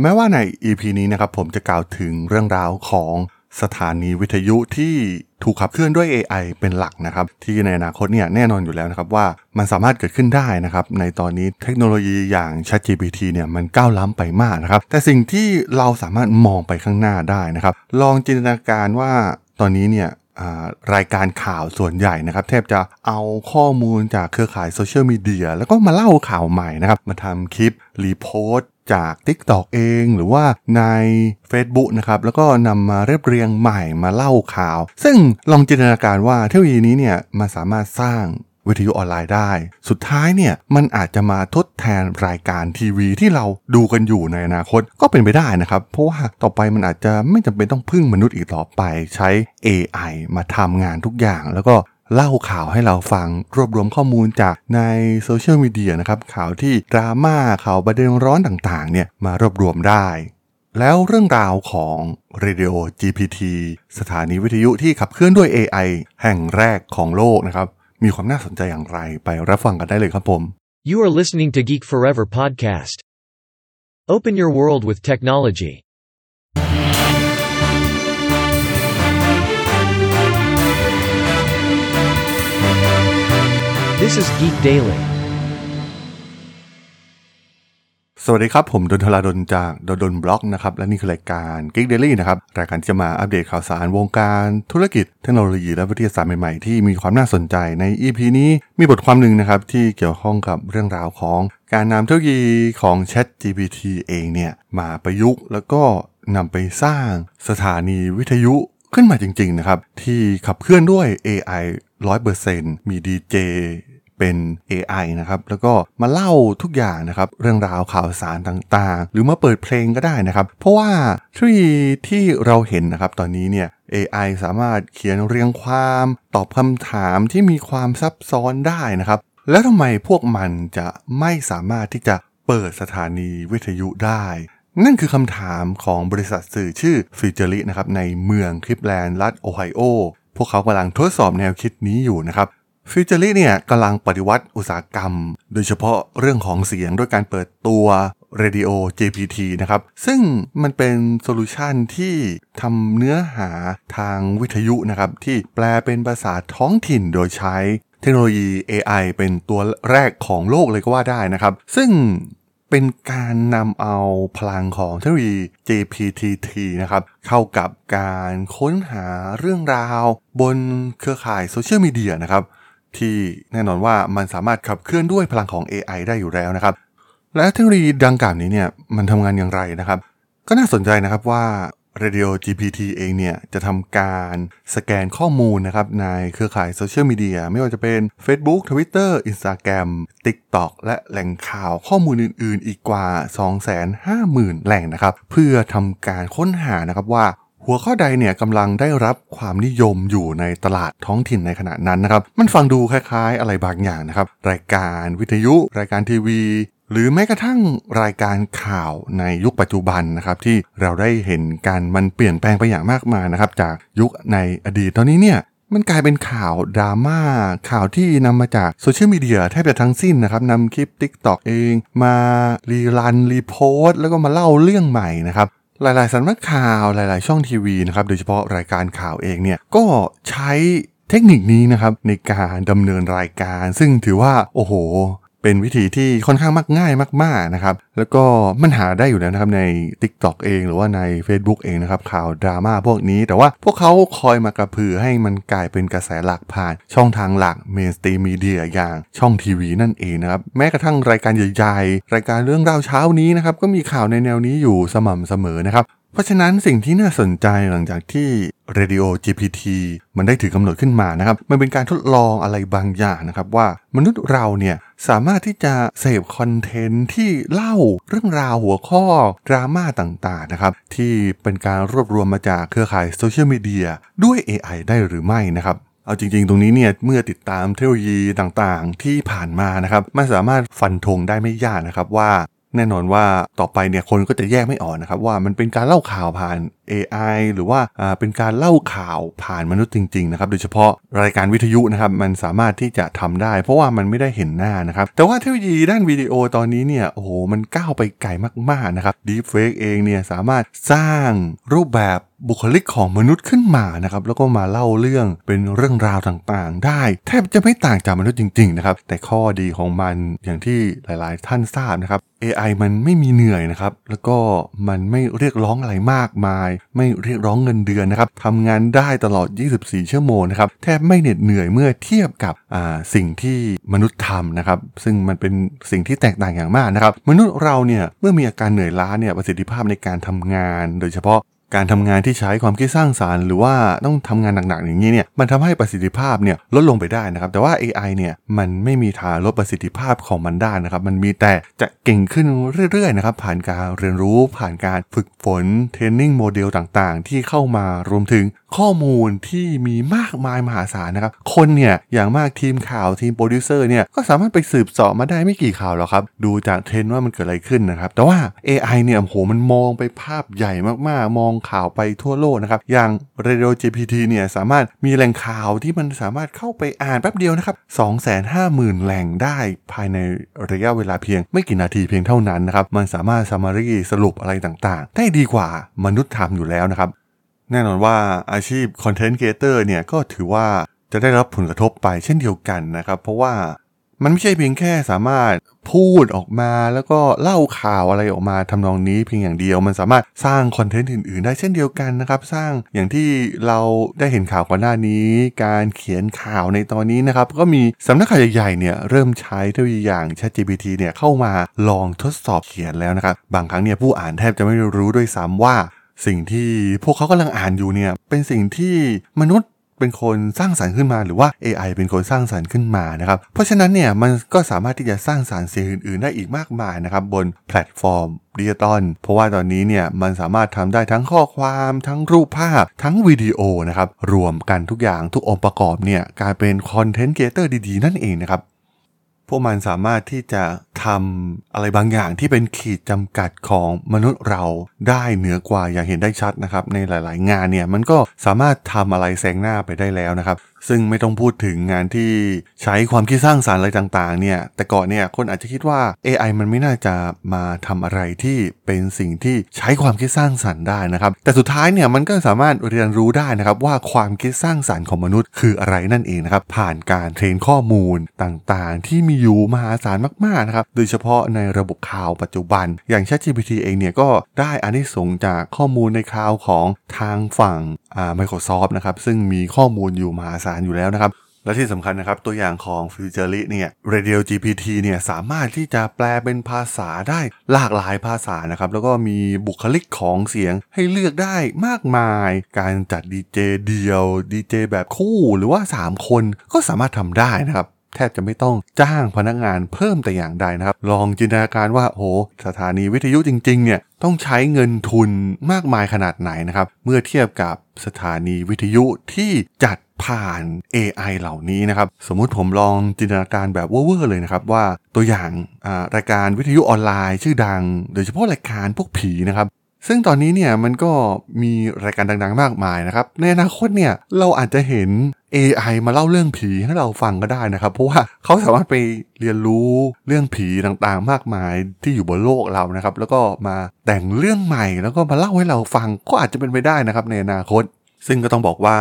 แม้ว่าใน EP นี้นะครับผมจะกล่าวถึงเรื่องราวของสถานีวิทยุที่ถูกขับเคลื่อนด้วย AI เป็นหลักนะครับ ที่ในอนาคตเนี่ยแน่นอนอยู่แล้วนะครับว่ามันสามารถเกิดขึ้นได้นะครับในตอนนี้เทคโนโลยีอย่าง ChatGPT เนี่ยมันก้าวล้ำไปมากนะครับ แต่สิ่งที่เราสามารถมองไปข้างหน้าได้นะครับ ลองจินตนาการว่าตอนนี้เนี่ยรายการข่าวส่วนใหญ่นะครับแทบจะเอาข้อมูลจากเครือข่ายโซเชียลมีเดียแล้วก็มาเล่าข่าวใหม่นะครับ มาทำคลิปรีโพสต์ จาก TikTok เองหรือว่าใน Facebook นะครับแล้วก็นำมาเรียบเรียงใหม่มาเล่าข่าว ซึ่งลองจินตนาการว่าเทคโนโลยีนี้เนี่ยมันสามารถสร้างวิทยุออนไลน์ได้ สุดท้ายเนี่ยมันอาจจะมาทดแทนรายการทีวีที่เราดูกันอยู่ในอนาคตก็เป็นไปได้นะครับ เพราะว่าต่อไปมันอาจจะไม่จำเป็นต้องพึ่งมนุษย์อีกต่อไปใช้ AI มาทำงานทุกอย่าง แล้วก็ เล่าข่าวให้เราฟังรวบรวมข้อมูลจากในโซเชียลมีเดียนะครับข่าวที่ดราม่าข่าวประเด็นร้อนต่างๆเนี่ยมารวบรวมได้ แล้วเรื่องราวของ Radio GPT สถานีวิทยุที่ขับเคลื่อนด้วย AI แห่งแรกของโลกนะครับมีความน่าสนใจอย่างไรไปรับฟังกันได้เลยครับผม You are listening to Geek Forever podcast. Open your world with technology. This is Geek Daily. สวัสดีครับ ผมดนทลาดนจากดนดนบล็อกนะครับ และนี่คือรายการ Geek Daily นะครับ รายการที่จะมาอัปเดตข่าวสารวงการธุรกิจเทคโนโลยีและวิทยาศาสตร์ใหม่ๆ ที่มีความน่าสนใจใน EP นี้มีบทความหนึ่งนะครับ ที่เกี่ยวข้องกับเรื่องราวของการนำเทคโนโลยีของ Chat GPT เองเนี่ย มาประยุกต์แล้วก็นำไปสร้างสถานีวิทยุขึ้นมาจริงๆนะครับ ที่ขับเคลื่อนด้วย AI 100%มี DJ เเป็น AI นะครับแล้วก็มาเล่าทุกอย่างนะครับเรื่องราวข่าวสารต่างๆ หรือมาเปิดเพลงก็ได้นะครับ เพราะว่าที่ที่เราเห็นนะครับตอนนี้เนี่ย AI สามารถเขียนเรียงความตอบคำถามที่มีความซับซ้อนได้นะครับ แล้วทำไมพวกมันจะไม่สามารถที่จะเปิดสถานีวิทยุได้ นั่นคือคำถามของบริษัทสื่อชื่อฟิเจอรินะครับในเมืองคลิปแลนด์รัฐโอไฮโอ พวกเขากำลังทดสอบแนวคิดนี้อยู่นะครับ Futuri เนี่ยกำลังปฏิวัติอุตสาหกรรม โดยเฉพาะเรื่องของเสียงด้วยการเปิดตัว Radio GPT นะครับ ซึ่งมันเป็น solution ที่ทำเนื้อหาทางวิทยุนะครับ ที่แปลเป็นภาษาท้องถิ่นโดยใช้เทคโนโลยี AI เป็นตัวแรกของโลกเลยก็ว่าได้นะครับ ซึ่งเป็นการนำเอาพลังของเทคโนโลยี GPT-T นะครับ เข้ากับการค้นหาเรื่องราว บนเครือข่ายโซเชียลมีเดียนะครับ ที่แน่นอนว่ามันสามารถขับเคลื่อนด้วยพลังของ AI ได้อยู่แล้วนะครับ และเทคโนโลยีดังกล่าวนี้เนี่ยมันทำงานอย่างไรนะครับ ก็น่าสนใจนะครับว่า Radio GPT เองเนี่ยจะทำการสแกนข้อมูลนะครับในเครือข่ายโซเชียลมีเดียไม่ว่าจะเป็น Facebook Twitter Instagram TikTok และแหล่งข่าวข้อมูลอื่น ๆ อีกกว่า 250,000 แหล่งนะครับ เพื่อทำการค้นหานะครับว่า หัวข้อใดเนี่ยกำลังได้รับความนิยมอยู่ในตลาดท้องถิ่นในขณะนั้นนะครับ มันฟังดูคล้ายๆอะไรบางอย่างนะครับ รายการวิทยุ รายการทีวี หรือแม้กระทั่งรายการข่าวในยุคปัจจุบันนะครับ ที่เราได้เห็นการมันเปลี่ยนแปลงไปอย่างมากมายนะครับ จากยุคในอดีตตอนนี้เนี่ยมันกลายเป็นข่าวดราม่าข่าวที่นำมาจากโซเชียลมีเดียแทบจะทั้งสิ้นนะครับนำคลิป TikTok เอง มา rerun repost แล้วก็มาเล่าเรื่องใหม่นะครับ หลาย ๆสำนักข่าวหลาย ๆ ช่องทีวีนะครับโดยเฉพาะรายการข่าวเองเนี่ยก็ใช้เทคนิคนี้นะครับในการดำเนินรายการ ซึ่งถือว่าโอ้โห เป็นวิธีที่ค่อนข้างมักง่ายมาก ๆนะครับ แล้วก็มันหาได้อยู่แล้วนะครับใน TikTok เองหรือว่าใน Facebook เองนะครับข่าวดราม่าพวกนี้ แต่ว่าพวกเขาคอยมากระพือให้มันกลายเป็นกระแสหลักผ่าน ช่องทางหลัก mainstream media อย่างช่องทีวีนั่นเองนะครับแม้กระทั่งรายการใหญ่ๆ รายการเรื่องเล่าเช้านี้นะครับก็มีข่าวในแนวนี้อยู่สม่ำเสมอนะครับเพราะฉะนั้นสิ่งที่น่าสนใจหลังจากที่ Radio GPT มันได้ถือกำหนดขึ้นมานะครับ มันเป็นการทดลองอะไรบางอย่างนะครับ ว่ามนุษย์เราเนี่ยสามารถที่จะเสพคอนเทนต์ที่เล่าเรื่องราวหัวข้อดราม่าต่างๆนะครับ ที่เป็นการรวบรวมมาจากเครือข่ายโซเชียลมีเดียด้วย AI ได้หรือไม่นะครับเอาจริงๆ ตรงนี้เนี่ยเมื่อติดตามเทคโนโลยีต่างๆ ที่ผ่านมานะครับมันสามารถฟันธงได้ไม่ยากนะครับว่า แน่นอนว่าต่อไปเนี่ยคนก็จะแยกไม่ออกนะครับว่ามันเป็นการเล่าข่าวผ่าน AI หรือว่าเป็นการเล่าข่าวผ่านมนุษย์จริงๆนะครับโดยเฉพาะรายการวิทยุนะครับมันสามารถที่จะทำได้ เพราะว่ามันไม่ได้เห็นหน้านะครับแต่ว่าเทคโนโลยีด้านวิดีโอตอนนี้เนี่ยโอ้โหมันก้าวไปไกลมากๆนะครับ Deepfake เองเนี่ยสามารถสร้างรูปแบบ บุคลิกของมนุษย์ขึ้นมานะครับแล้วก็มาเล่าเรื่องเป็นเรื่องราวต่างๆ ได้ แทบจะไม่ต่างจากมนุษย์จริงๆนะครับแต่ข้อดีของมันอย่างที่หลายๆ ท่านทราบนะครับ AI มันไม่มีเหนื่อยนะครับ แล้วก็มันไม่เรียกร้องอะไรมากมาย ไม่เรียกร้องเงินเดือนนะครับทำงานได้ตลอด 24 ชั่วโมงนะครับ แทบไม่เหน็ดเหนื่อยเมื่อเทียบกับสิ่งที่มนุษย์ทำนะครับ ซึ่งมันเป็นสิ่งที่แตกต่างอย่างมากนะครับ มนุษย์เราเนี่ย เมื่อมีอาการเหนื่อยล้าเนี่ย ประสิทธิภาพในการทำงาน โดยเฉพาะ การทำงานที่ใช้ความคิดสร้างสารรค์ หรือว่าต้องทำงานหนักๆอย่างนี้เนี่ยมันทำให้ประสิทธิภาพเนี่ยลดลงไปได้นะครับ แต่ว่า AI เนี่ยมันไม่มีทางลดประสิทธิภาพของมันได้นะครับ มันมีแต่จะเก่งขึ้นเรื่อยๆนะครับผ่านการเรียนรู้ผ่านการฝึกฝน training model ต่างๆ ที่เข้ามารวมถึง ข้อมูลที่มีมากมายมหาศาลนะครับ คนเนี่ยอย่างมากทีมข่าวทีมโปรดิวเซอร์เนี่ยก็สามารถไปสืบสอบมาได้ไม่กี่ข่าวหรอกครับ ดูจากเทรนว่ามันเกิดอะไรขึ้นนะครับ แต่ว่า AI เนี่ยโหมันมองไปภาพใหญ่มากๆ มองข่าวไปทั่วโลกนะครับ อย่าง Radio GPT เนี่ยสามารถมีแหล่งข่าวที่มันสามารถเข้าไปอ่านแป๊บเดียวนะครับ250,000 แหล่งได้ภายในระยะเวลาเพียง ไม่กี่นาทีเพียงเท่านั้นนะครับ มันสามารถ summary สรุปอะไรต่างๆ ได้ดีกว่ามนุษย์ทำอยู่แล้วนะครับ แน่นอนว่าอาชีพ content creator เนี่ยก็ถือว่าจะได้รับผลกระทบไปเช่นเดียวกันนะครับ เพราะว่ามันไม่ใช่เพียงแค่สามารถพูดออกมาแล้วก็เล่าข่าวอะไรออกมาทำนองนี้เพียงอย่างเดียว มันสามารถสร้าง content อื่นๆ ได้เช่นเดียวกันนะครับ สร้างอย่างที่เราได้เห็นข่าวก่อนหน้านี้ การเขียนข่าวในตอนนี้นะครับ ก็มีสำนักข่าวใหญ่ๆเนี่ยเริ่มใช้เทคโนโลยีอย่าง ChatGPT เนี่ยเข้ามาลองทดสอบเขียนแล้วนะครับ บางครั้งเนี่ยผู้อ่านแทบจะไม่รู้ด้วยซ้ำว่า สิ่งที่พวกเขากำลังอ่านอยู่เนี่ยเป็นสิ่งที่มนุษย์เป็นคนสร้างสรรค์ขึ้นมาหรือว่า AI เป็นคนสร้างสรรค์ขึ้นมานะครับ เพราะฉะนั้นเนี่ยมันก็สามารถที่จะสร้างสรรค์สิ่งอื่นๆ ได้อีกมากมายนะครับ บนแพลตฟอร์มดิจิตอลเพราะว่าตอนนี้เนี่ยมันสามารถทำได้ทั้งข้อความทั้งรูปภาพ ทั้งวิดีโอนะครับ รวมกันทุกอย่างทุกองค์ประกอบเนี่ยกลายเป็น content creator ดีๆ นั่นเองนะครับ พวกมันสามารถที่จะทำอะไรบางอย่างที่เป็นขีดจำกัดของมนุษย์เราได้เหนือกว่าอย่างเห็นได้ชัดนะครับ ในหลาย ๆ งานเนี่ยมันก็สามารถทำอะไรแซงหน้าไปได้แล้วนะครับ ซึ่งไม่ต้องพูดถึงงานที่ใช้ความคิดสร้างสรรค์อะไรต่างๆเนี่ยแต่ก่อนเนี่ยคนอาจจะคิดว่า AI มันไม่น่าจะมาทำอะไรที่เป็นสิ่งที่ใช้ความคิดสร้างสรรค์ได้นะครับ แต่สุดท้ายเนี่ยมันก็สามารถเรียนรู้ได้นะครับว่าความคิดสร้างสรรค์ของมนุษย์คืออะไรนั่นเองนะครับผ่านการ train ข้อมูลต่างๆ ที่มีอยู่มหาศาลมากๆนะครับโดยเฉพาะในระบบข่าวปัจจุบัน อย่าง ChatGPT เองเนี่ยก็ได้อานิสงจากข้อมูลในคลาวของทางฝั่ง Microsoft นะครับซึ่งมีข้อมูลอยู่มหาศาลอยู่แล้วนะครับ และที่สำคัญนะครับ ตัวอย่างของ f u t u r e เนี่ย Radio GPT เนี่ยสามารถที่จะแปลเป็นภาษาได้หลากหลายภาษานะครับ แล้วก็มีบุคลิกของเสียงให้เลือกได้มากมาย การจัดดีเจเดียวดีเจแบบคู่หรือว่า 3 คนก็สามารถทำได้นะครับ แทบจะไม่ต้องจ้างพนักงานเพิ่มแต่อย่างใดนะครับ ลองจินตนาการว่าโอ้สถานีวิทยุจริงๆเนี่ยต้องใช้เงินทุนมากมายขนาดไหนนะครับ เมื่อเทียบกับสถานีวิทยุที่จัดผ่าน AI เหล่านี้นะครับ สมมุติผมลองจินตนาการแบบเวอร์เลยนะครับ ว่าตัวอย่างรายการวิทยุออนไลน์ชื่อดัง โดยเฉพาะรายการพวกผีนะครับ ซึ่งตอนนี้เนี่ยมันก็มีรายการดังๆ มากมายนะครับ ในอนาคตเนี่ยเราอาจจะเห็น AI มาเล่าเรื่องผีให้เราฟังก็ได้นะครับ เพราะว่าเขาสามารถไปเรียนรู้เรื่องผีต่างๆ มากมายที่อยู่บนโลกเรานะครับ แล้วก็มาแต่งเรื่องใหม่แล้วก็มาเล่าให้เราฟังก็อาจจะเป็นไปได้นะครับในอนาคต ซึ่งก็ต้องบอกว่า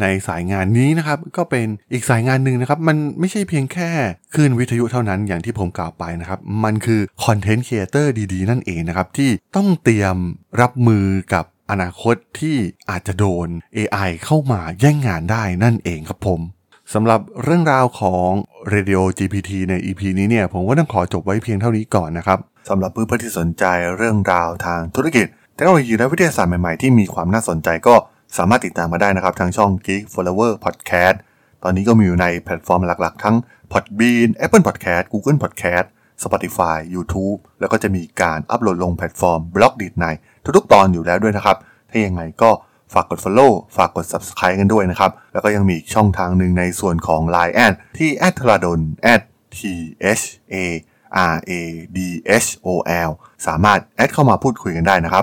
ในสายงานนี้นะครับก็เป็นอีกสายงานหนึ่งนะครับ มันไม่ใช่เพียงแค่คลื่นวิทยุเท่านั้นอย่างที่ผมกล่าวไปนะครับ มันคือ content creator ดีๆ นั่นเองนะครับ ที่ต้องเตรียมรับมือกับอนาคตที่อาจจะโดน AI เข้ามาแย่งงานได้นั่นเองครับผมสำหรับเรื่องราวของ Radio GPT ใน EP นี้เนี่ยผมก็ต้องขอจบไว้เพียงเท่านี้ก่อนนะครับสำหรับเพื่อนๆที่สนใจเรื่องราวทางธุรกิจเทคโนโลยีและวิทยาศาสตร์ใหม่ๆที่มีความน่าสนใจก็ สามารถติดตามมาได้นะครับ ทางช่อง Geek Flower Podcast ตอนนี้ก็มีอยู่ในแพลตฟอร์มหลักๆ ทั้ง Podbean Apple Podcast Google Podcast Spotify YouTube แล้วก็จะมีการอัปโหลดลงแพลตฟอร์ม Blockdit ในทุกๆ ตอนอยู่แล้วด้วยนะครับ ถ้ายังไงก็ฝากกด Follow ฝากกด Subscribe กันด้วยนะครับ แล้วก็ยังมีช่องทางหนึ่งในส่วนของ Line add ที่ @Tharadhol t h a R A D H O L สามารถ add เข้ามาพูดคุยกันได้นะครับ